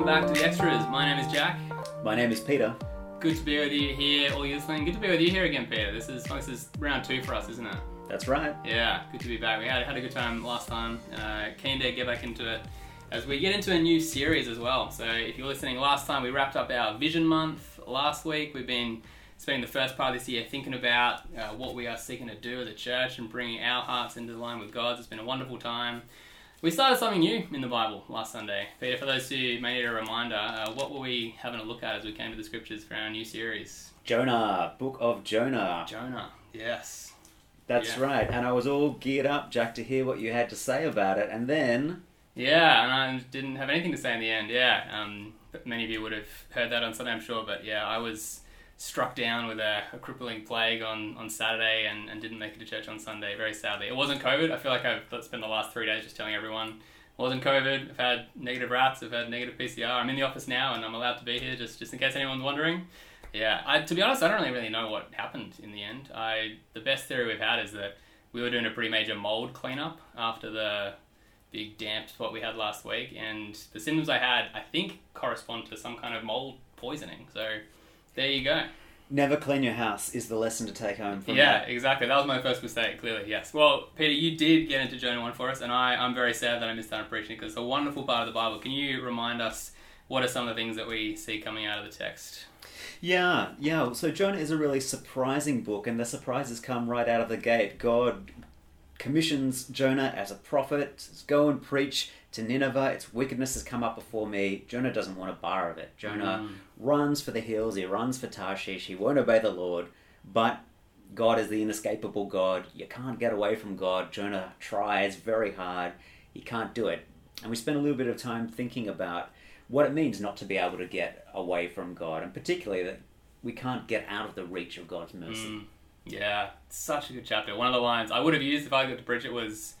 welcome back to the extras. My name is Jack. My name is Peter. Good to be with you here, all you listening. Good to be with you here again, Peter. This is this is round two for us, isn't it? That's right. Yeah, good to be back. We had, had a good time last time. Uh, keen to get back into it as we get into a new series as well. So if you're listening, last time we wrapped up our Vision Month. Last week we've been spending the first part of this year thinking about uh, what we are seeking to do as a church and bringing our hearts into line with God's. It's been a wonderful time. We started something new in the Bible last Sunday. Peter, for those who may need a reminder, uh, what were we having a look at as we came to the scriptures for our new series? Jonah, Book of Jonah. Jonah, yes. That's Yeah. right. And I was all geared up, Jack, to hear what you had to say about it. And then, Yeah, and I didn't have anything to say in the end. Yeah, um, but many of you would have heard that on Sunday, I'm sure. But yeah, I was struck down with a, a crippling plague on, on Saturday and, and didn't make it to church on Sunday. Very sadly, it wasn't COVID. I feel like I've spent the last three days just telling everyone it wasn't COVID. I've had negative RATs. I've had negative PCR. I'm in the office now and I'm allowed to be here just just in case anyone's wondering. Yeah, I, to be honest, I don't really, really know what happened in the end. I the best theory we've had is that we were doing a pretty major mold cleanup after the big damp spot we had last week, and the symptoms I had, I think, correspond to some kind of mold poisoning. So there you go. never clean your house is the lesson to take home from yeah, that. exactly. That was my first mistake. Clearly, yes. Well, Peter, you did get into Jonah one for us, and I, I'm very sad that I missed out on preaching because it's a wonderful part of the Bible. Can you remind us what are some of the things that we see coming out of the text? Yeah, yeah. So Jonah is a really surprising book, and the surprises come right out of the gate. God commissions Jonah as a prophet, says, go and preach to Nineveh. Its wickedness has come up before me. Jonah doesn't want a bar of it. Jonah Mm. runs for the hills, he runs for Tarshish, he won't obey the Lord, but God is the inescapable God. You can't get away from God. Jonah tries very hard, he can't do it. And we spent a little bit of time thinking about what it means not to be able to get away from God, and particularly that we can't get out of the reach of God's mercy. Mm, yeah, such a good chapter. One of the lines I would have used if I got to preach it was,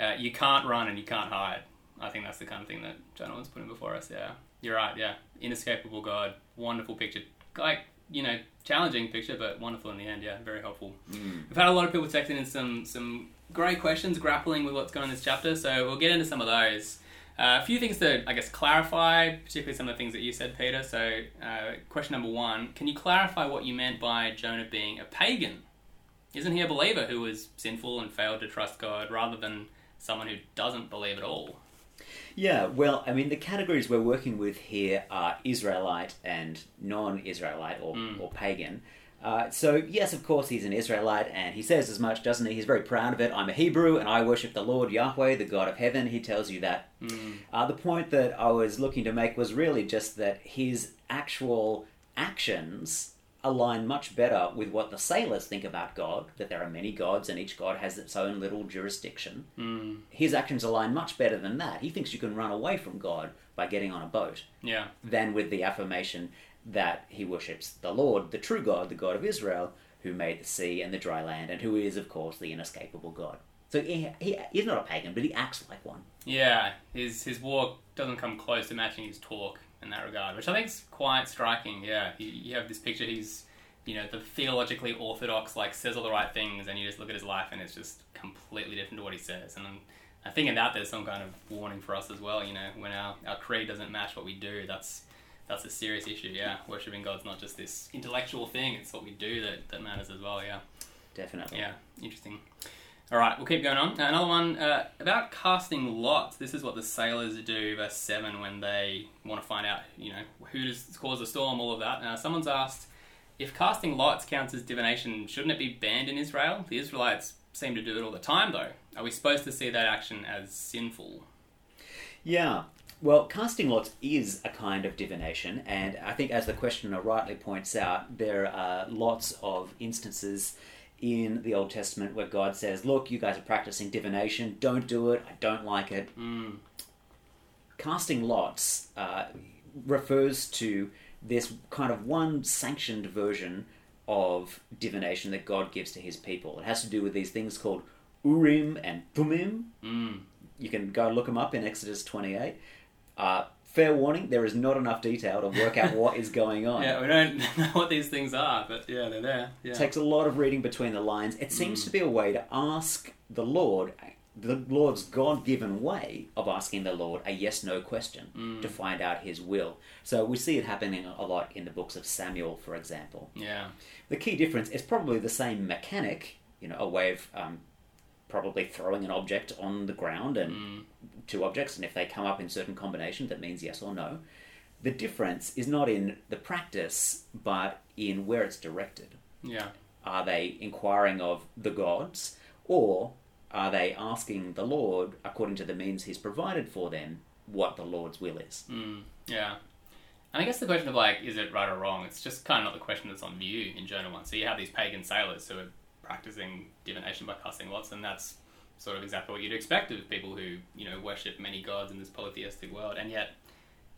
uh, "You can't run and you can't hide." I think that's the kind of thing that Jonah was putting before us. Yeah, you're right. Yeah, inescapable God, wonderful picture. Like you know, challenging picture, but wonderful in the end. Yeah, very helpful. Mm. We've had a lot of people texting in some some great questions, grappling with what's going on in this chapter. So we'll get into some of those. Uh, a few things to, I guess, clarify, particularly some of the things that you said, Peter. So, uh, question number one: Can you clarify what you meant by Jonah being a pagan? Isn't he a believer who was sinful and failed to trust God, rather than someone who doesn't believe at all? Yeah, well, I mean, the categories we're working with here are Israelite and non Israelite or, Mm. or pagan. Uh, so, yes, of course, he's an Israelite, and he says as much, doesn't he? He's very proud of it. I'm a Hebrew, and I worship the Lord Yahweh, the God of heaven. He tells you that. Mm. Uh, the point that I was looking to make was really just that his actual actions align much better with what the sailors think about God, that there are many gods and each god has its own little jurisdiction. Mm. His actions align much better than that. He thinks you can run away from God by getting on a boat Yeah. than with the affirmation that he worships the Lord, the true God, the God of Israel, who made the sea and the dry land, and who is, of course, the inescapable God. So he, he, he's not a pagan, but he acts like one. Yeah, his his walk doesn't come close to matching his talk in that regard, which I think is quite striking. Yeah, you, you have this picture. He's you know the theologically orthodox, like says all the right things, and you just look at his life, and it's just completely different to what he says. And I think in that there's some kind of warning for us as well. You know, when our our creed doesn't match what we do, that's that's a serious issue. Yeah, worshiping God's not just this intellectual thing; it's what we do that that matters as well. Yeah. Definitely. Yeah, interesting. All right, we'll keep going on. Uh, Another one uh, about casting lots. This is what the sailors do, verse 7, when they want to find out, you know, who does cause the storm, all of that. Uh, someone's asked, if casting lots counts as divination, shouldn't it be banned in Israel? The Israelites seem to do it all the time, though. Are we supposed to see that action as sinful? Yeah. Well, casting lots is a kind of divination, and I think, as the questioner rightly points out, there are lots of instances in the Old Testament where God says, Look, you guys are practicing divination, don't do it, I don't like it. Mm, Casting lots uh, refers to this kind of one sanctioned version of divination that God gives to his people. It has to do with these things called Urim and Thummim, mm, you can go look them up in Exodus 28. Uh, fair warning, there is not enough detail to work out what is going on. Yeah, we don't know what these things are, but yeah, they're there. Yeah. It takes a lot of reading between the lines. It seems Mm. to be a way to ask the Lord, the Lord's God given way of asking the Lord a yes no question Mm. to find out his will. So we see it happening a lot in the books of Samuel, for example. Yeah. The key difference is probably the same mechanic, you know, a way of um, probably throwing an object on the ground and Mm. two objects, and if they come up in certain combination, that means yes or no. The difference is not in the practice, but in where it's directed. Yeah. Are they inquiring of the gods, or are they asking the Lord, according to the means He's provided for them, what the Lord's will is? Mm. Yeah. And I guess the question of like, is it right or wrong? It's just kind of not the question that's on view in Jonah one. So you have these pagan sailors who are practicing divination by casting lots, and that's sort of exactly what you'd expect of people who you know worship many gods in this polytheistic world. And yet,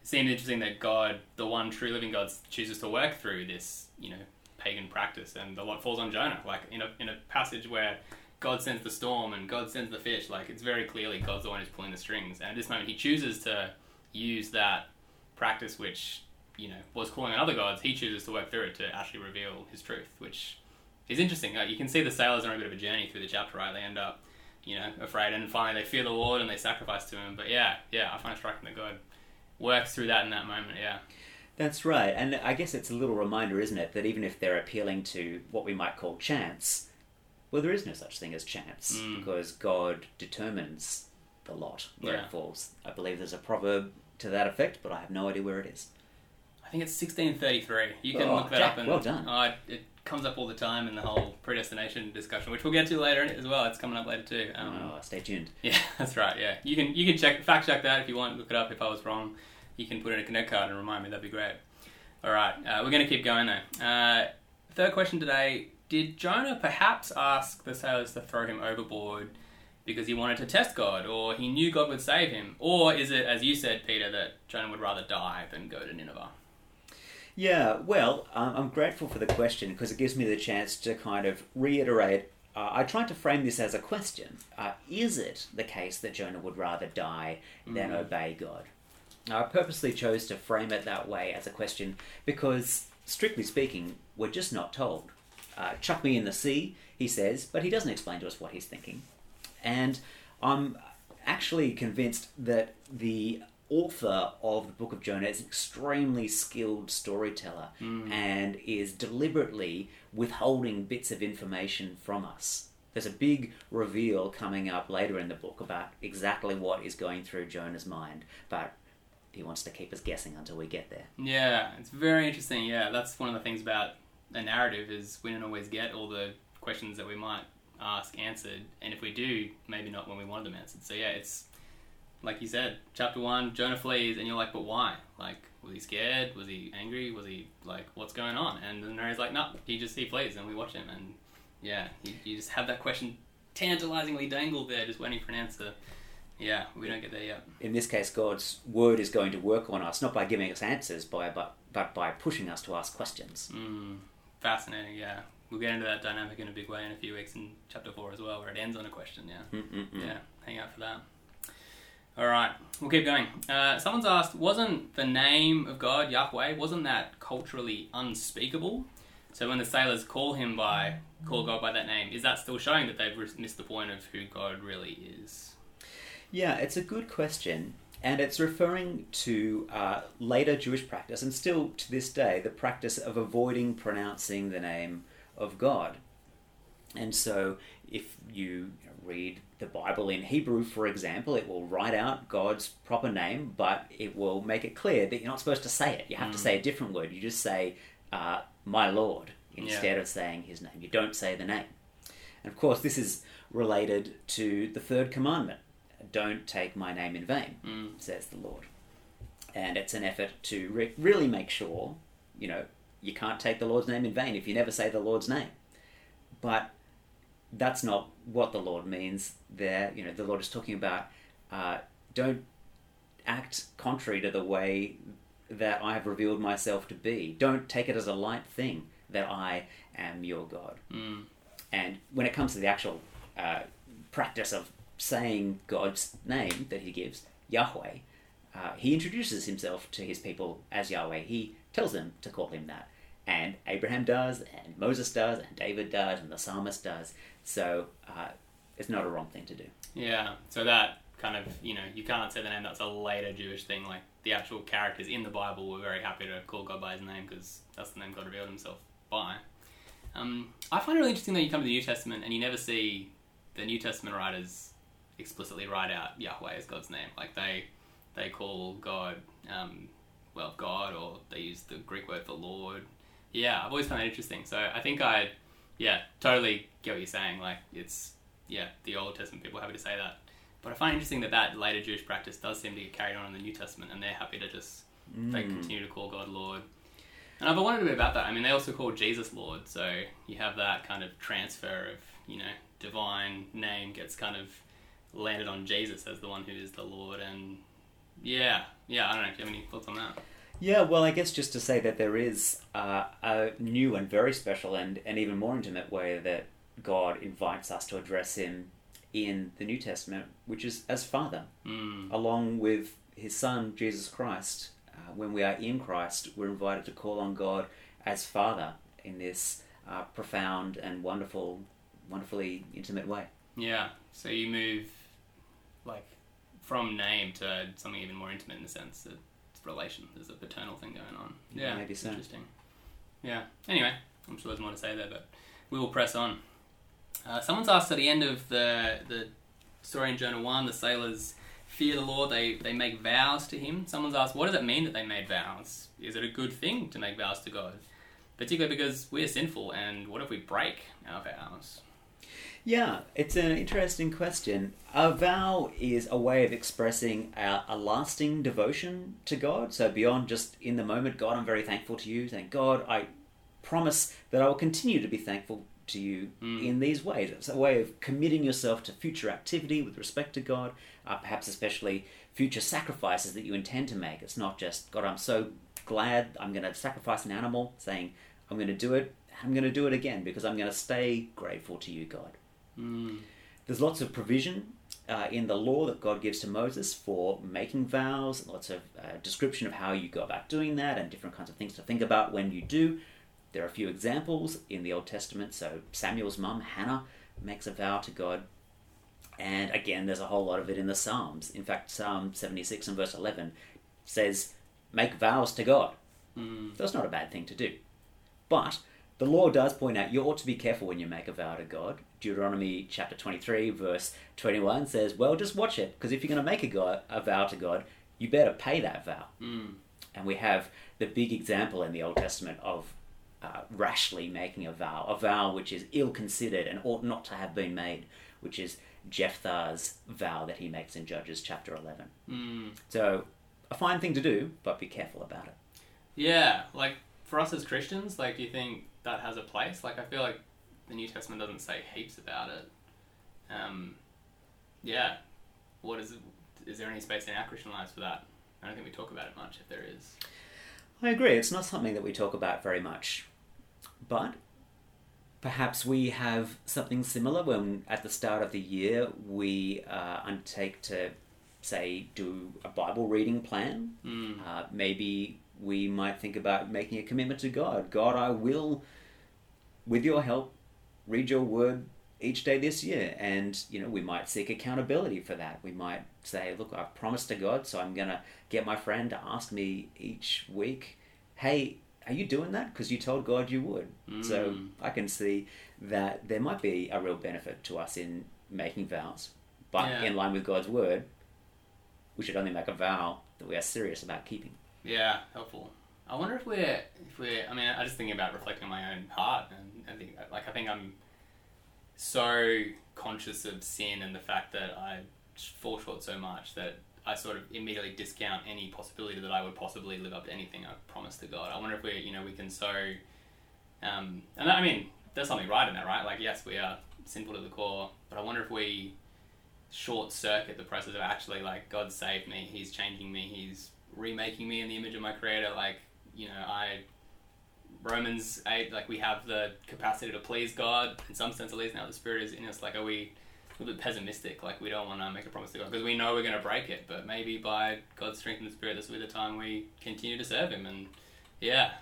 it seems interesting that God, the one true living God, chooses to work through this you know pagan practice, and the lot falls on Jonah. Like in a in a passage where God sends the storm and God sends the fish. Like it's very clearly God's the one who's pulling the strings. And at this moment, He chooses to use that practice, which you know was calling on other gods. He chooses to work through it to actually reveal His truth, which is interesting. Like, you can see the sailors are on a bit of a journey through the chapter. Right, they end up you know afraid, and finally they fear the Lord and they sacrifice to Him. But yeah, yeah, I find it striking that God works through that in that moment. Yeah. That's right, and I guess it's a little reminder, isn't it, that even if they're appealing to what we might call chance, well, there is no such thing as chance Mm. because God determines the lot where Yeah. it falls. I believe there's a proverb to that effect, but I have no idea where it is. I think it's 1633. You can Oh, look that Jack, up. And, well done. It, it comes up all the time in the whole predestination discussion, which we'll get to later as well. It's coming up later too. Um, oh, stay tuned. Yeah, that's right. Yeah, you can you can check fact check that if you want. Look it up. If I was wrong, you can put in a connect card and remind me. That'd be great. All right, uh, we're going to keep going though. Uh, third question today: Did Jonah perhaps ask the sailors to throw him overboard because he wanted to test God, or he knew God would save him, or is it, as you said, Peter, that Jonah would rather die than go to Nineveh? Yeah, well, um, I'm grateful for the question because it gives me the chance to kind of reiterate. Uh, I tried to frame this as a question. Uh, is it the case that Jonah would rather die than Mm. obey God? Now, I purposely chose to frame it that way as a question because, strictly speaking, we're just not told. Uh, chuck me in the sea, he says, but he doesn't explain to us what he's thinking. And I'm actually convinced that the author of the book of Jonah is an extremely skilled storyteller Mm. and is deliberately withholding bits of information from us. There's a big reveal coming up later in the book about exactly what is going through Jonah's mind, but he wants to keep us guessing until we get there. Yeah, it's very interesting. Yeah, that's one of the things about a narrative is we don't always get all the questions that we might ask answered, and if we do, maybe not when we wanted them answered. So yeah, it's like you said, chapter one, Jonah flees, and you're like, but why? Like, was he scared? Was he angry? Was he like, what's going on? And the narrator's like, no, he just he flees, and we watch him, and yeah, you, you just have that question tantalizingly dangled there, just waiting for an answer. Yeah, we don't get there yet. In this case, God's word is going to work on us, not by giving us answers, by, but, but by pushing us to ask questions. Mm, fascinating, yeah. We'll get into that dynamic in a big way in a few weeks in chapter 4 as well, where it ends on a question, yeah. Mm-mm-mm. Yeah, hang out for that. All right, we'll keep going. Uh, someone's asked, wasn't the name of God, Yahweh, wasn't that culturally unspeakable? So when the sailors call him by, call God by that name, is that still showing that they've missed the point of who God really is? Yeah, it's a good question, and it's referring to uh, later Jewish practice, and still to this day, the practice of avoiding pronouncing the name of God. And so, if you read the Bible in Hebrew, for example, it will write out God's proper name, but it will make it clear that you're not supposed to say it. You have to Mm. say a different word. You just say, uh, "My Lord," instead of saying His name. You don't say the name. And of course, this is related to the third commandment don't take my name in vain, Mm, says the Lord. And it's an effort to re- really make sure, you know, you can't take the Lord's name in vain if you never say the Lord's name. But that's not what the Lord means there. You know, the Lord is talking about uh, don't act contrary to the way that I have revealed myself to be. Don't take it as a light thing that I am your God. mm, And when it comes to the actual uh, practice of saying God's name that he gives, Yahweh, uh, he introduces himself to his people as Yahweh. He tells them to call him that. And Abraham does, and Moses does, and David does, and the psalmist does. So uh, it's not a wrong thing to do. Yeah, so that kind of, you know, you can't say the name that's a later Jewish thing. Like the actual characters in the Bible were very happy to call God by his name because that's the name God revealed himself by. Um, I find it really interesting that you come to the New Testament and you never see the New Testament writers explicitly write out Yahweh as God's name. Like they they call God, um, well, God, or they use the Greek word for Lord. Yeah, I've always found that interesting. So I think I, yeah, totally get what you're saying. Like it's yeah, the Old Testament people are happy to say that. But I find it interesting that that later Jewish practice does seem to get carried on in the New Testament, and they're happy to just they Mm. continue to call God Lord. And I've wondered a bit about that. I mean, they also call Jesus Lord, so you have that kind of transfer of you know divine name gets kind of landed on Jesus as the one who is the Lord, and yeah, yeah. I don't know. Do you have any thoughts on that? Yeah, well, I guess just to say that there is uh, a new and very special and, and even more intimate way that God invites us to address Him in the New Testament, which is as Father, Mm. along with His Son, Jesus Christ. Uh, when we are in Christ, we're invited to call on God as Father in this uh, profound and wonderful, wonderfully intimate way. Yeah. So you move like from name to something even more intimate in the sense that relation. There's a paternal thing going on. Yeah, Yeah, maybe so. Interesting. Yeah. Anyway, I'm sure there's more to say there, but we will press on. Uh, someone's asked at the end of the the story in Jonah one, the sailors fear the Lord. They they make vows to Him. Someone's asked, what does it mean that they made vows? Is it a good thing to make vows to God? Particularly because we're sinful, and what if we break our vows? Yeah, it's an interesting question. A vow is a way of expressing a, a lasting devotion to God. So, beyond just in the moment, God, I'm very thankful to you. Thank God, I promise that I will continue to be thankful to you Mm. in these ways. It's a way of committing yourself to future activity with respect to God, uh, perhaps especially future sacrifices that you intend to make. It's not just, God, I'm so glad I'm going to sacrifice an animal, saying, I'm going to do it. I'm going to do it again because I'm going to stay grateful to you, God. Mm. There's lots of provision uh, in the law that God gives to Moses for making vows, lots of uh, description of how you go about doing that, and different kinds of things to think about when you do. There are a few examples in the Old Testament. So Samuel's mum, Hannah, makes a vow to God. And again, there's a whole lot of it in the Psalms. In fact, Psalm 76 and verse 11 says, Make vows to God. Mm. That's not a bad thing to do. But the law does point out you ought to be careful when you make a vow to God. Deuteronomy chapter 23, verse 21 says, Well, just watch it, because if you're going to make a, God, a vow to God, you better pay that vow. Mm. And we have the big example in the Old Testament of uh, rashly making a vow, a vow which is ill considered and ought not to have been made, which is Jephthah's vow that he makes in Judges chapter 11. Mm. So, a fine thing to do, but be careful about it. Yeah, like for us as Christians, like you think that has a place? Like I feel like the New Testament doesn't say heaps about it. Um, yeah, what is is there any space in our Christian lives for that? I don't think we talk about it much. If there is, I agree. It's not something that we talk about very much. But perhaps we have something similar when at the start of the year we uh, undertake to, say, do a Bible reading plan. mm. Uh, maybe we might think about making a commitment to God. God, I will, with your help, read your word each day this year. And, you know, we might seek accountability for that. We might say, look, I've promised to God, so I'm going to get my friend to ask me each week, hey, are you doing that? Because you told God you would. So Mm. I can see that there might be a real benefit to us in making vows. But Yeah. in line with God's word, we should only make a vow that we are serious about keeping. Yeah, helpful. I wonder if we're if we're. I mean, I just thinking about reflecting on my own heart, and I think like I think I'm so conscious of sin and the fact that I fall short so much that I sort of immediately discount any possibility that I would possibly live up to anything I promised to God. I wonder if we, you know, we can so, um, and I mean, there's something right in that, right? Like, yes, we are sinful to the core, but I wonder if we short circuit the process of actually like God saved me, He's changing me, He's remaking me in the image of my Creator. Like, you know, I Romans eight, like we have the capacity to please God in some sense at least. Now the Spirit is in us. Like, are we a little bit pessimistic? Like, we don't want to make a promise to God because we know we're going to break it. But maybe by God's strength and the Spirit, this will be the time we continue to serve Him. And yeah,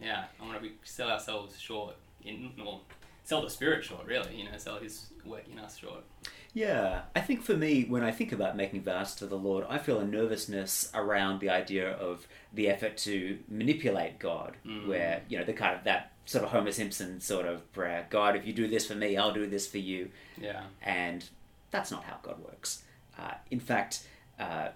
yeah, I want to be sell ourselves short in well, sell the spirit short, really. You know, sell His work in us short. Yeah, I think for me, when I think about making vows to the Lord, I feel a nervousness around the idea of the effort to manipulate God, Mm. where, you know, the kind of that sort of Homer Simpson sort of prayer God, if you do this for me, I'll do this for you. Yeah. And that's not how God works. Uh, in fact, uh,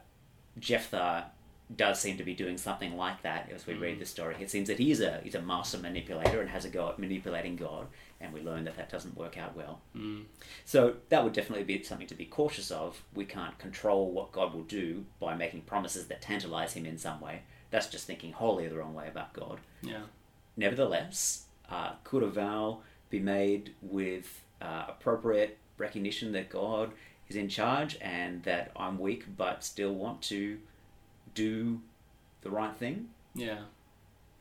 Jephthah does seem to be doing something like that as we read the story. It seems that he's a he's a master manipulator and has a go at manipulating God, and we learn that that doesn't work out well. Mm. So that would definitely be something to be cautious of. We can't control what God will do by making promises that tantalize him in some way. That's just thinking wholly the wrong way about God. Yeah. Nevertheless, uh, could a vow be made with uh, appropriate recognition that God is in charge and that I'm weak but still want to do the right thing? Yeah.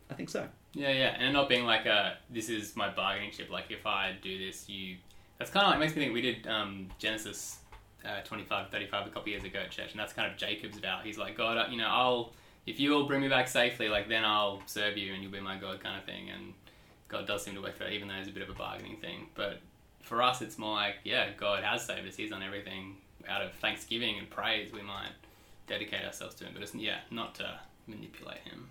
I think so. Yeah, yeah, and not being like a this is my bargaining chip. Like if I do this, you. That's kind of like makes me think we did um, Genesis uh, 25, 35 a couple years ago at church, and that's kind of Jacob's vow. He's like, God, uh, you know, I'll if you'll bring me back safely, like then I'll serve you and you'll be my God, kind of thing. And God does seem to work for that, even though it's a bit of a bargaining thing. But for us, it's more like, yeah, God has saved us. He's done everything out of thanksgiving and praise. We might dedicate ourselves to Him, but it's yeah, not to manipulate Him.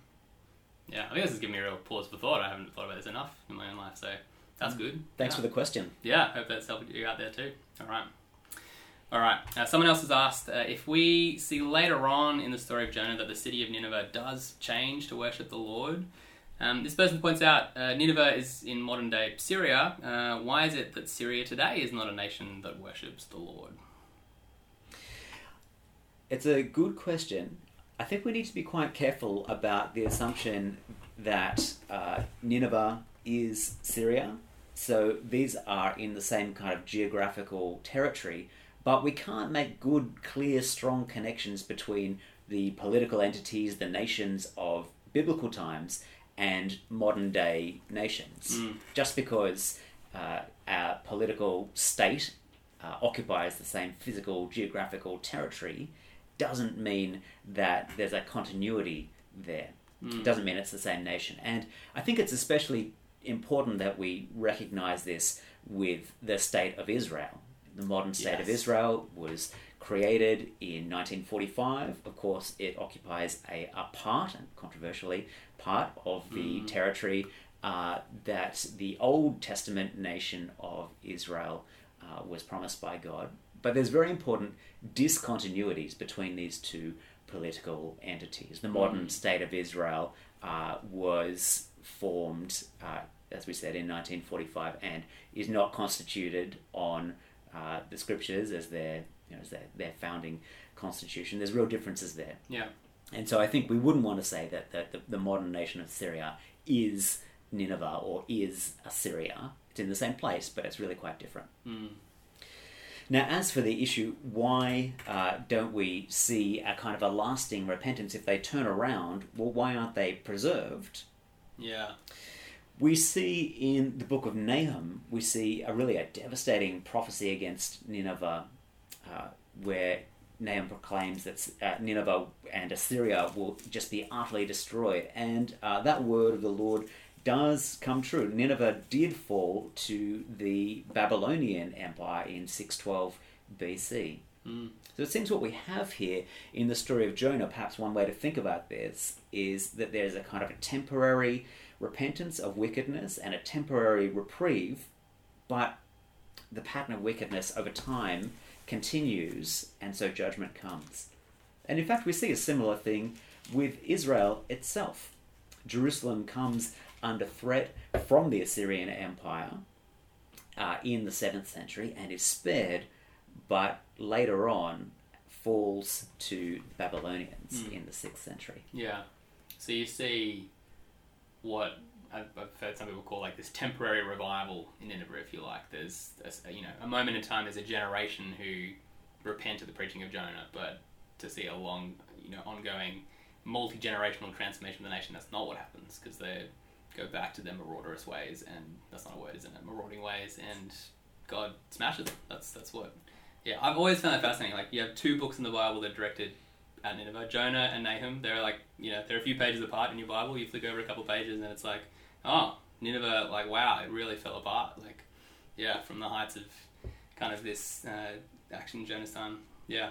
Yeah, I think this has given me a real pause for thought. I haven't thought about this enough in my own life, so that's good. Thanks yeah. for the question. Yeah, hope that's helped you out there too. All right. All right. Uh, someone else has asked uh, if we see later on in the story of Jonah that the city of Nineveh does change to worship the Lord. Um, this person points out uh, Nineveh is in modern day Syria. Uh, why is it that Syria today is not a nation that worships the Lord? It's a good question. I think we need to be quite careful about the assumption that uh, Nineveh is Syria. So these are in the same kind of geographical territory, but we can't make good, clear, strong connections between the political entities, the nations of biblical times, and modern day nations. Mm. Just because uh, our political state uh, occupies the same physical, geographical territory doesn't mean that there's a continuity there. Mm. It doesn't mean it's the same nation. And I think it's especially important that we recognize this with the state of Israel. The modern state of Israel was created in 1945. Of course, it occupies a, a part, and controversially, part of the Mm. territory uh, that the Old Testament nation of Israel uh, was promised by God. But there's very important discontinuities between these two political entities. The modern Mm. state of Israel uh, was formed, uh, as we said, in 1945, and is not constituted on uh, the scriptures as their, you know, as their, their founding constitution. There's real differences there. Yeah. And so I think we wouldn't want to say that, that the, the modern nation of Syria is Nineveh or is Assyria. It's in the same place, but it's really quite different. Mm. Now, as for the issue, why uh, don't we see a kind of a lasting repentance if they turn around? Well, why aren't they preserved? Yeah. We see in the book of Nahum, we see a really a devastating prophecy against Nineveh, uh, where Nahum proclaims that uh, Nineveh and Assyria will just be utterly destroyed. And uh, that word of the Lord does come true. Nineveh did fall to the Babylonian Empire in 612 BC. Mm. So it seems what we have here in the story of Jonah, perhaps one way to think about this is that there's a kind of a temporary repentance of wickedness and a temporary reprieve, but the pattern of wickedness over time continues, and so judgment comes. And in fact, we see a similar thing with Israel itself. Jerusalem comes under threat from the Assyrian Empire uh, in the 7th century and is spared, but later on falls to the Babylonians Hmm. in the 6th century. Yeah. So you see what I've, I've heard some people call like this temporary revival in Nineveh, if you like. There's, a, you know, a moment in time. There's a generation who repent of the preaching of Jonah, but to see a long, you know, ongoing multi generational transformation of the nation, that's not what happens because they go back to their marauders ways, and that's not a word, isn't it? Marauding ways, and God smashes them. That's that's what. Yeah, I've always found that fascinating. Like you have two books in the Bible that are directed at Nineveh, Jonah and Nahum. They're like, you know, they're a few pages apart in your Bible. You flick over a couple pages, and it's like, oh, Nineveh, like wow, it really fell apart. Like yeah, from the heights of kind of this uh, action Jonah's done. Yeah.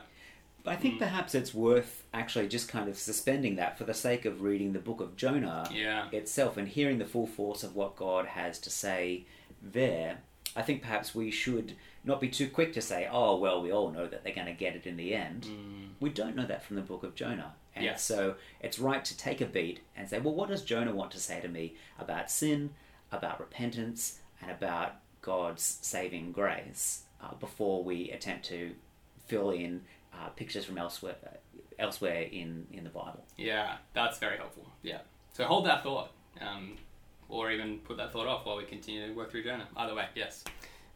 I think Mm. perhaps it's worth actually just kind of suspending that for the sake of reading the book of Jonah Yeah. itself and hearing the full force of what God has to say there. I think perhaps we should not be too quick to say, oh, well, we all know that they're going to get it in the end. Mm. We don't know that from the book of Jonah. And Yes. so it's right to take a beat and say, well, what does Jonah want to say to me about sin, about repentance, and about God's saving grace uh, before we attempt to fill in uh, pictures from elsewhere, elsewhere in, in the Bible? Yeah, that's very helpful. Yeah. So hold that thought, um, or even put that thought off while we continue to work through Jonah. Either way, yes,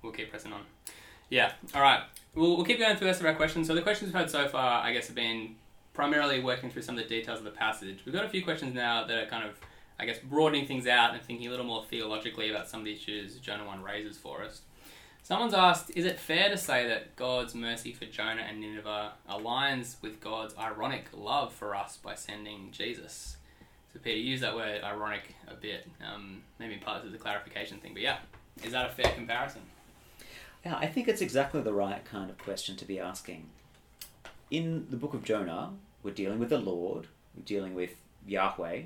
we'll keep pressing on. Yeah. All right. We'll, we'll keep going through the rest of our questions. So the questions we've had so far, I guess, have been primarily working through some of the details of the passage. We've got a few questions now that are kind of, I guess, broadening things out and thinking a little more theologically about some of the issues Jonah 1 raises for us. Someone's asked, is it fair to say that God's mercy for Jonah and Nineveh aligns with God's ironic love for us by sending Jesus? So, Peter, use that word ironic a bit. Um, maybe part of the clarification thing, but yeah, is that a fair comparison? Yeah, I think it's exactly the right kind of question to be asking. In the book of Jonah, we're dealing with the Lord, we're dealing with Yahweh,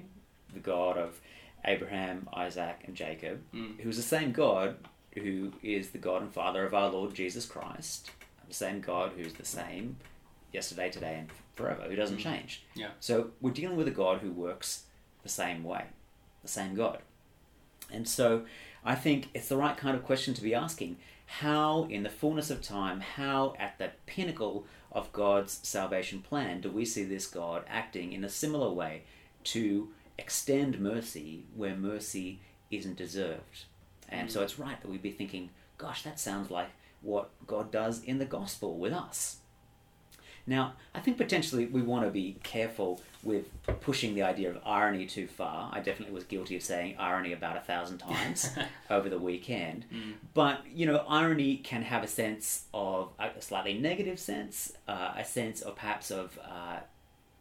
the God of Abraham, Isaac, and Jacob, Mm. who's the same God who is the God and Father of our Lord Jesus Christ, the same God who's the same yesterday, today, and forever, who doesn't Mm. change. Yeah. So we're dealing with a God who works the same way, the same God. And so I think it's the right kind of question to be asking. How, in the fullness of time, how at the pinnacle of God's salvation plan, do we see this God acting in a similar way to extend mercy where mercy isn't deserved? And so it's right that we'd be thinking, gosh, that sounds like what God does in the gospel with us. Now, I think potentially we want to be careful with pushing the idea of irony too far. I definitely was guilty of saying irony about a thousand times over the weekend. Mm. But, you know, irony can have a sense of a slightly negative sense, uh, a sense of perhaps of uh,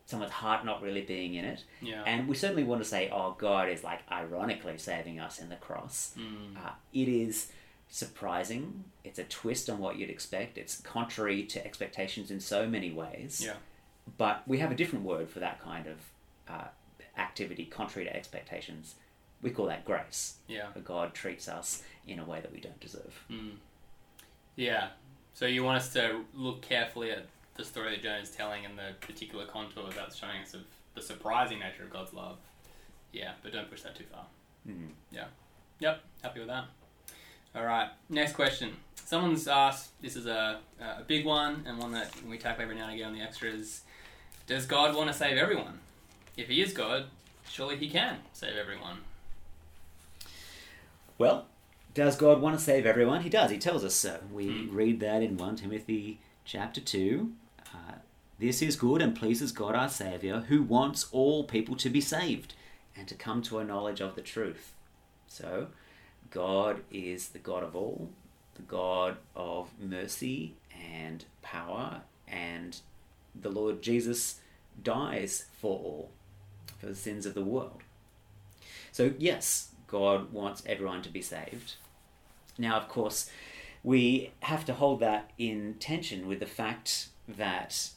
someone's heart not really being in it. Yeah. And we certainly want to say, oh, God is like ironically saving us in the cross. Mm. Uh, it is surprising. It's a twist on what you'd expect. It's contrary to expectations in so many ways. Yeah. But we have a different word for that kind of uh, activity, contrary to expectations. We call that grace. Yeah. Where God treats us in a way that we don't deserve. Mm. Yeah. So you want us to look carefully at the story that Jonah's telling and the particular contours that's showing us of the surprising nature of God's love. Yeah, but don't push that too far. Mhm. Yeah. Yep, happy with that. All right, next question. Someone's asked. This is a a big one and one that we tackle every now and again on the extras. Does God want to save everyone? If He is God, surely He can save everyone. Well, does God want to save everyone? He does. He tells us so. We Hmm. read that in 1 Timothy chapter 2. Uh, this is good and pleases God our Saviour, who wants all people to be saved and to come to a knowledge of the truth. So, God is the God of all, the God of mercy and power, and the Lord Jesus dies for all, for the sins of the world. So, yes, God wants everyone to be saved. Now, of course, we have to hold that in tension with the fact that,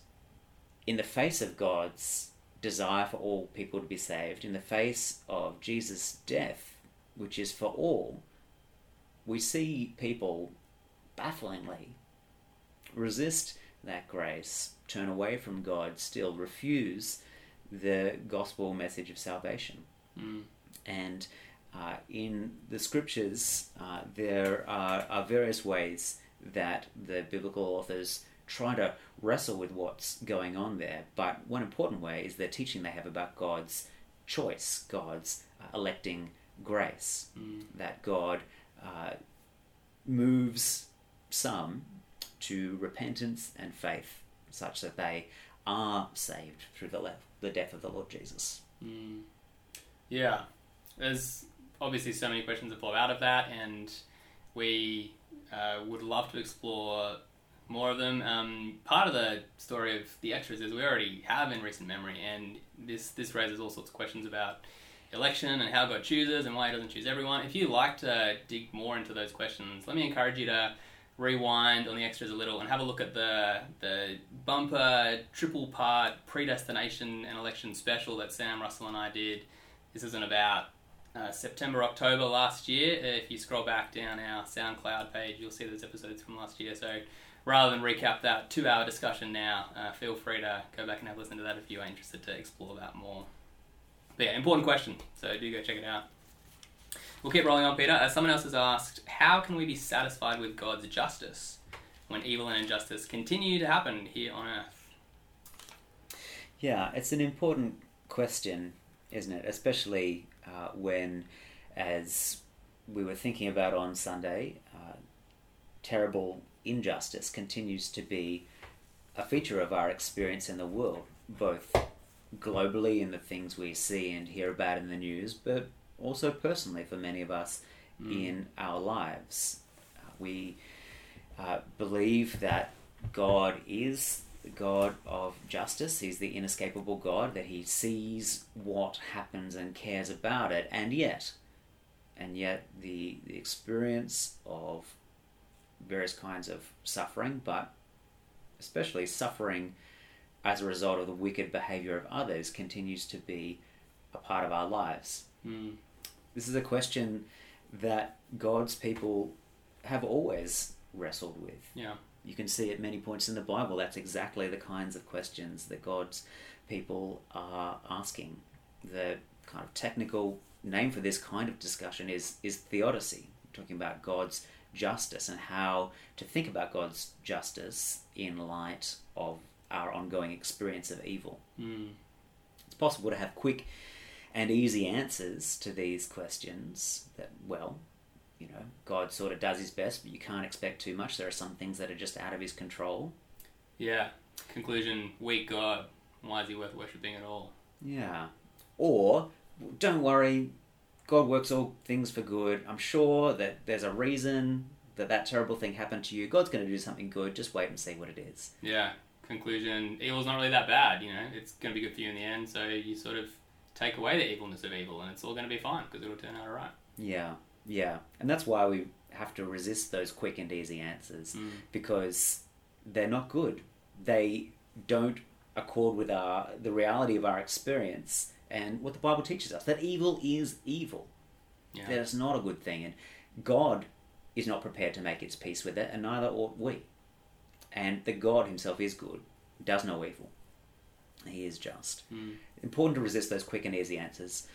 in the face of God's desire for all people to be saved, in the face of Jesus' death, which is for all, we see people bafflingly resist that grace, turn away from God, still refuse the gospel message of salvation. Mm. And uh, in the scriptures, uh, there are, are various ways that the biblical authors try to wrestle with what's going on there. But one important way is the teaching they have about God's choice, God's uh, electing grace, Mm. that God uh, moves some to repentance and faith, such that they are saved through the, the death of the Lord Jesus. Mm. Yeah, there's obviously so many questions that flow out of that, and we uh, would love to explore more of them. Um, part of the story of the extras is we already have in recent memory, and this this raises all sorts of questions about election and how God chooses and why He doesn't choose everyone. If you like to dig more into those questions, let me encourage you to rewind on the extras a little and have a look at the the bumper triple part predestination and election special that Sam Russell and I did. This isn't about uh, September October last year. If you scroll back down our SoundCloud page, you'll see those episodes from last year. So rather than recap that two hour discussion now, uh, feel free to go back and have a listen to that if you are interested to explore that more. But yeah, important question. So do go check it out. We'll keep rolling on, Peter. Uh, someone else has asked, how can we be satisfied with God's justice when evil and injustice continue to happen here on earth? Yeah, it's an important question, isn't it? Especially uh, when, as we were thinking about on Sunday, uh, terrible injustice continues to be a feature of our experience in the world, both globally in the things we see and hear about in the news, but also personally for many of us mm. in our lives. Uh, we uh, believe that God is the God of justice, He's the inescapable God, that He sees what happens and cares about it, and yet, and yet the, the experience of various kinds of suffering, but especially suffering as a result of the wicked behavior of others continues to be a part of our lives. Mm. This is a question that God's people have always wrestled with. Yeah. You can see at many points in the Bible that's exactly the kinds of questions that God's people are asking. The kind of technical name for this kind of discussion is is theodicy. We're talking about God's justice and how to think about God's justice in light of our ongoing experience of evil. Mm. It's possible to have quick and easy answers to these questions that, well, you know, God sort of does his best, but you can't expect too much. There are some things that are just out of his control. Yeah. Conclusion weak God. Why is he worth worshipping at all? Yeah. Or, don't worry, God works all things for good. I'm sure that there's a reason that that terrible thing happened to you. God's going to do something good. Just wait and see what it is. Yeah. Conclusion evil's not really that bad, you know, it's going to be good for you in the end. So you sort of take away the evilness of evil, and it's all going to be fine because it'll turn out alright. Yeah, yeah, and that's why we have to resist those quick and easy answers mm. because they're not good. They don't accord with our the reality of our experience and what the Bible teaches us that evil is evil. Yeah. That it's not a good thing, and God is not prepared to make its peace with it, and neither ought we. And that God Himself is good, does no evil. He is just. Mm important to resist those quick and easy answers.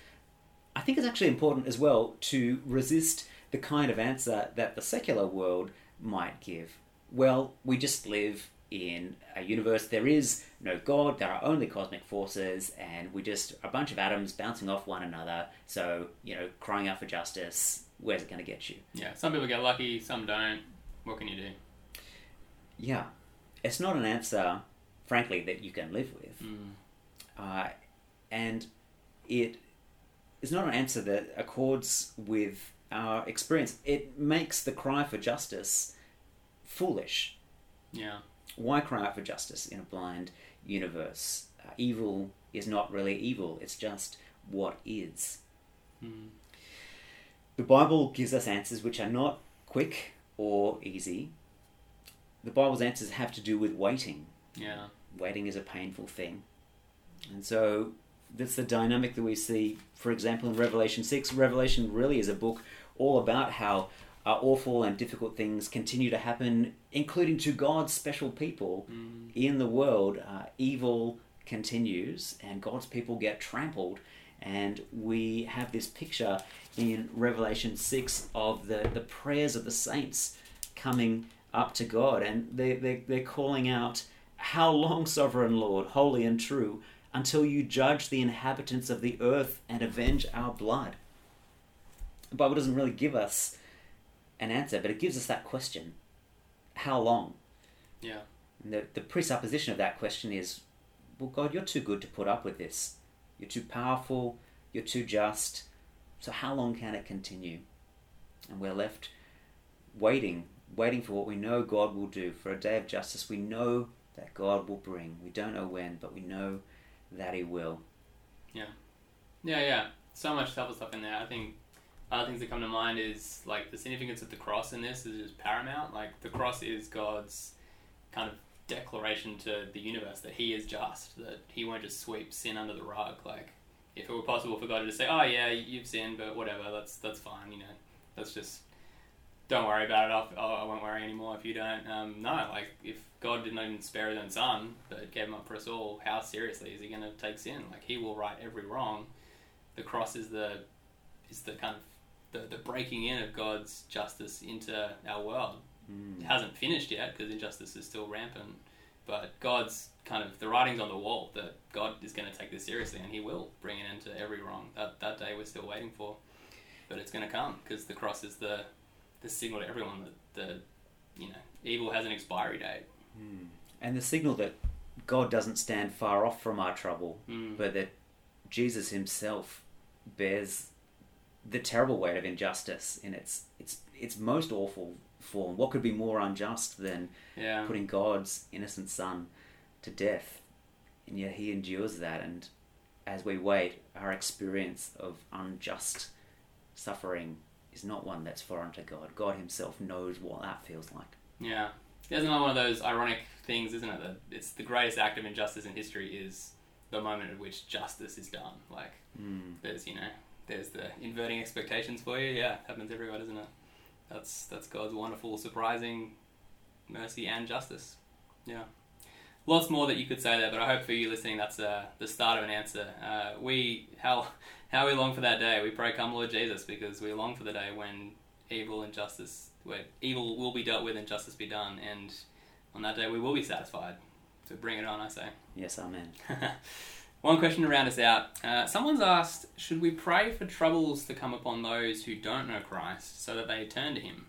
I think it's actually important as well to resist the kind of answer that the secular world might give. Well, we just live in a universe. There is no God, there are only cosmic forces, and we're just a bunch of atoms bouncing off one another. So, you know, crying out for justice, where's it going to get you? Yeah, some people get lucky, some don't. What can you do? Yeah, it's not an answer, frankly, that you can live with. Mm. Uh, and it is not an answer that accords with our experience. It makes the cry for justice foolish. Yeah. Why cry out for justice in a blind universe? Uh, evil is not really evil, it's just what is. Mm. The Bible gives us answers which are not quick or easy. The Bible's answers have to do with waiting. Yeah. Waiting is a painful thing. And so that's the dynamic that we see, for example, in Revelation 6. Revelation really is a book all about how uh, awful and difficult things continue to happen, including to God's special people mm. in the world. Uh, evil continues, and God's people get trampled. And we have this picture in Revelation 6 of the, the prayers of the saints coming up to God, and they, they, they're calling out, How long, sovereign Lord, holy and true? until you judge the inhabitants of the earth and avenge our blood. The Bible doesn't really give us an answer, but it gives us that question how long? Yeah. And the, the presupposition of that question is well, God, you're too good to put up with this. You're too powerful, you're too just. So, how long can it continue? And we're left waiting, waiting for what we know God will do, for a day of justice we know that God will bring. We don't know when, but we know that he will. Yeah. Yeah, yeah. so much helpful stuff in there. I think other things that come to mind is like the significance of the cross in this is just paramount. Like the cross is God's kind of declaration to the universe that He is just, that He won't just sweep sin under the rug. Like if it were possible for God to just say, "Oh yeah, you've sinned, but whatever, that's that's fine," you know, that's just don't worry about it. I'll, I won't worry anymore if you don't. Um, no, like if God didn't even spare His own Son, but gave Him up for us all, how seriously is He going to take sin? Like He will right every wrong. The cross is the is the kind of the, the breaking in of God's justice into our world. Mm. It hasn't finished yet because injustice is still rampant. But God's kind of the writing's on the wall that God is going to take this seriously and He will bring an end to every wrong. That that day we're still waiting for, but it's going to come because the cross is the the signal to everyone that the you know evil has an expiry date. Mm. And the signal that God doesn't stand far off from our trouble, Mm. but that Jesus Himself bears the terrible weight of injustice in its its its most awful form. What could be more unjust than Yeah. putting God's innocent Son to death? And yet He endures that, and as we wait, our experience of unjust suffering is not one that's foreign to God. God Himself knows what that feels like. Yeah. Isn't one of those ironic things, isn't it? That it's the greatest act of injustice in history is the moment at which justice is done. Like Mm. there's you know there's the inverting expectations for you. Yeah, happens everywhere, doesn't it? That's that's God's wonderful, surprising mercy and justice. Yeah, lots more that you could say there, but I hope for you listening, that's uh, the start of an answer. Uh, we how how we long for that day. We pray, come Lord Jesus, because we long for the day when evil and justice, where evil will be dealt with and justice be done, and on that day we will be satisfied. So bring it on, I say. Yes, Amen. One question to round us out. Uh, someone's asked, should we pray for troubles to come upon those who don't know Christ so that they turn to Him?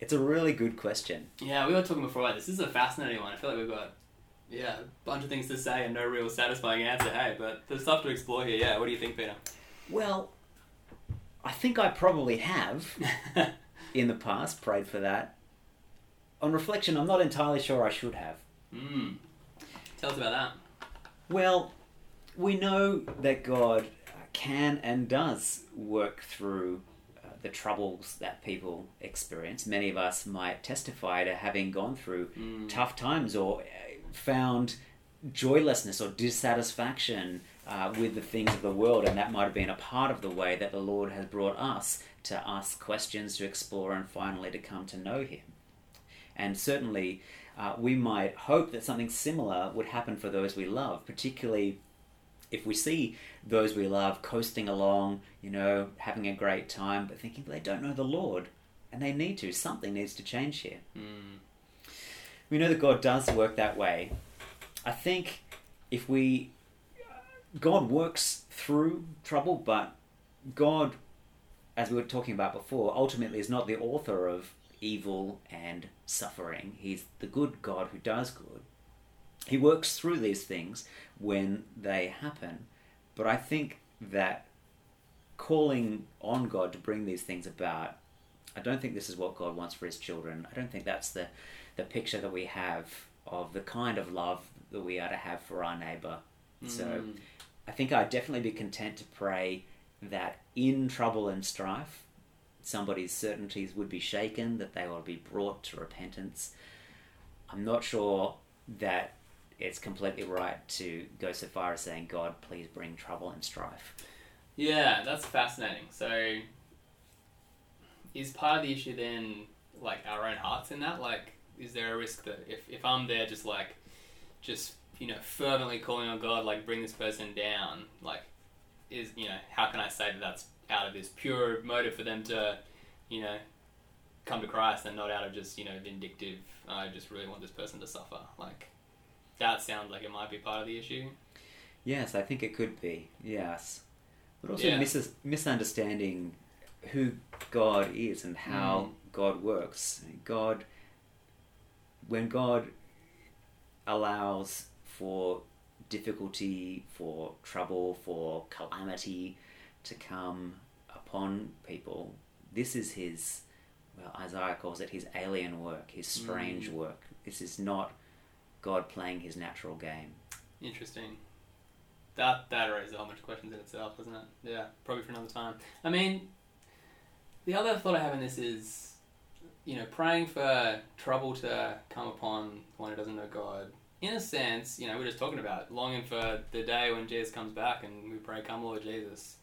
It's a really good question. Yeah, we were talking before about this. This is a fascinating one. I feel like we've got, yeah, a bunch of things to say and no real satisfying answer, hey, but there's stuff to explore here. Yeah, what do you think, Peter? Well, I think I probably have in the past prayed for that. On reflection, I'm not entirely sure I should have. Hmm. Tell us about that. Well, we know that God can and does work through uh, the troubles that people experience. Many of us might testify to having gone through Mm. tough times or uh, found joylessness or dissatisfaction uh, with the things of the world, and that might have been a part of the way that the Lord has brought us to ask questions, to explore, and finally to come to know Him. And certainly, uh, we might hope that something similar would happen for those we love, particularly if we see those we love coasting along, you know, having a great time, but thinking they don't know the Lord and they need to. Something needs to change here. Hmm. We know that God does work that way. I think if we. God works through trouble, but God, as we were talking about before, ultimately is not the author of evil and suffering. He's the good God who does good. He works through these things when they happen. But I think that calling on God to bring these things about, I don't think this is what God wants for his children. I don't think that's the, the picture that we have of the kind of love that we are to have for our neighbor. So Mm. I think I'd definitely be content to pray that in trouble and strife, somebody's certainties would be shaken, that they will be brought to repentance. I'm not sure that it's completely right to go so far as saying, God, please bring trouble and strife. Yeah, that's fascinating. So, is part of the issue then like our own hearts in that? Like, is there a risk that if, if I'm there just like, just, you know, fervently calling on God, like, bring this person down, like, is, you know, how can I say that that's out of this pure motive for them to, you know, come to Christ and not out of just, you know, vindictive, I just really want this person to suffer? Like, that sounds like it might be part of the issue. Yes, I think it could be. Yes. But also Yeah. mis- misunderstanding who God is and how mm. God works. God, when God allows for difficulty, for trouble, for calamity to come upon people, this is his, well, Isaiah calls it his alien work, his strange Mm. work. This is not God playing his natural game. Interesting. that that raises a whole bunch of questions in itself, doesn't it? Yeah, probably for another time. I mean, the other thought I have in this is, you know, praying for trouble to come upon one who doesn't know God. In a sense, you know, we're just talking about longing for the day when Jesus comes back, and we pray, "Come, Lord Jesus."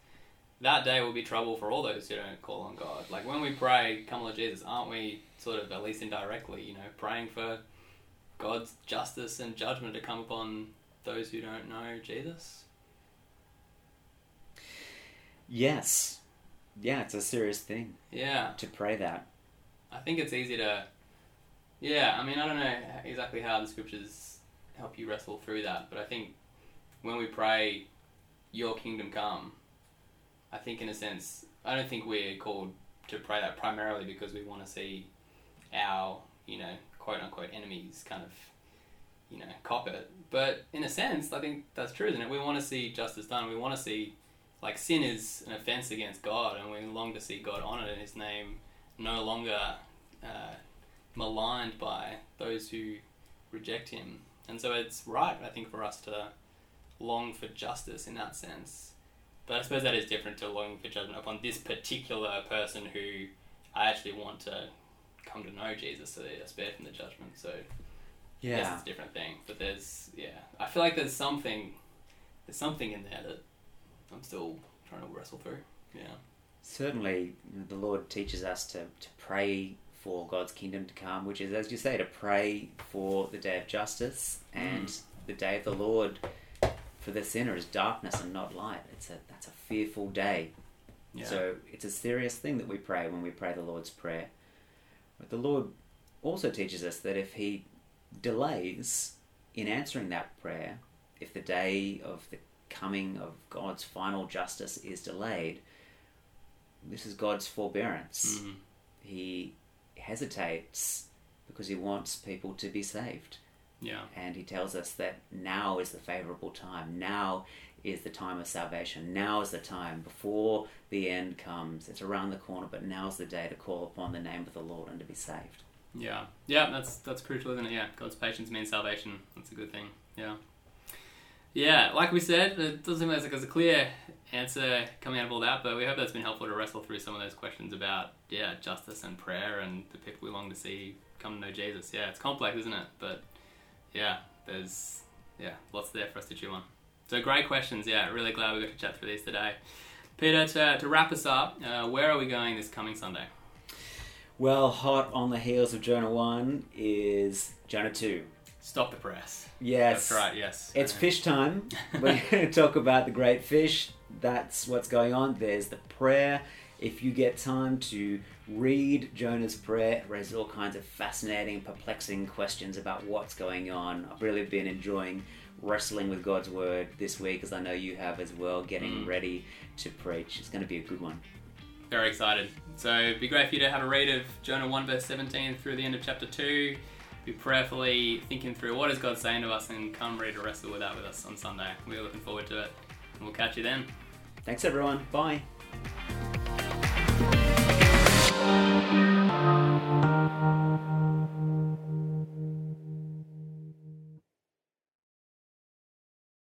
That day will be trouble for all those who don't call on God. Like when we pray, "Come, Lord Jesus," aren't we sort of, at least indirectly, you know, praying for God's justice and judgment to come upon those who don't know Jesus? Yes. Yeah, it's a serious thing Yeah, to pray that. I think it's easy to. Yeah, I mean, I don't know exactly how the scriptures help you wrestle through that, but I think when we pray, Your kingdom come, I think in a sense, I don't think we're called to pray that primarily because we want to see our, you know, quote unquote enemies kind of, you know, cop it. But in a sense, I think that's true, isn't it? We want to see justice done. We want to see, like, sin is an offense against God, and we long to see God honored in His name, no longer uh, maligned by those who reject Him. And so it's right, I think, for us to long for justice in that sense. But I suppose that is different to longing for judgment upon this particular person who I actually want to come to know Jesus so they are spared from the judgment. So yes, Yeah. it's a different thing. But there's yeah, I feel like there's something there's something in there that I'm still trying to wrestle through. Yeah. Certainly, the Lord teaches us to, to pray for God's kingdom to come, which is, as you say, to pray for the day of justice and mm. the day of the Lord for the sinner is darkness and not light. It's a that's a fearful day. Yeah. So it's a serious thing that we pray when we pray the Lord's Prayer. But the Lord also teaches us that if He delays in answering that prayer, if the day of the coming of God's final justice is delayed, this is God's forbearance. Mhm. He hesitates because He wants people to be saved. Yeah. And he tells us that now is the favorable time. Now is the time of salvation. Now is the time before the end comes. It's around the corner, but now's the day to call upon the name of the Lord and to be saved. Yeah, yeah, that's that's crucial, isn't it? Yeah, God's patience means salvation. That's a good thing. Yeah, yeah. Like we said, it doesn't seem like there's a clear answer coming out of all that, but we hope that's been helpful to wrestle through some of those questions about yeah, justice and prayer and the people we long to see come to know Jesus. Yeah, it's complex, isn't it? But yeah, there's yeah, lots there for us to chew on. So great questions. Yeah, really glad we got to chat through these today. Peter, to, to wrap us up, uh, where are we going this coming Sunday? Well, hot on the heels of Jonah 1 is Jonah 2. Stop the press. Yes. That's right. Yes. It's Uh, fish time. We're going to talk about the great fish. That's what's going on. There's the prayer. If you get time to read Jonah's prayer, it raises all kinds of fascinating, perplexing questions about what's going on. I've really been enjoying wrestling with God's word this week, as I know you have as well, getting Mm. ready to preach. It's going to be a good one. Very excited. So it'd be great for you to have a read of Jonah 1 verse 17 through the end of chapter 2. Be prayerfully thinking through what is God saying to us and come ready to wrestle with that with us on Sunday. We're looking forward to it. And we'll catch you then. Thanks, everyone. Bye. thank you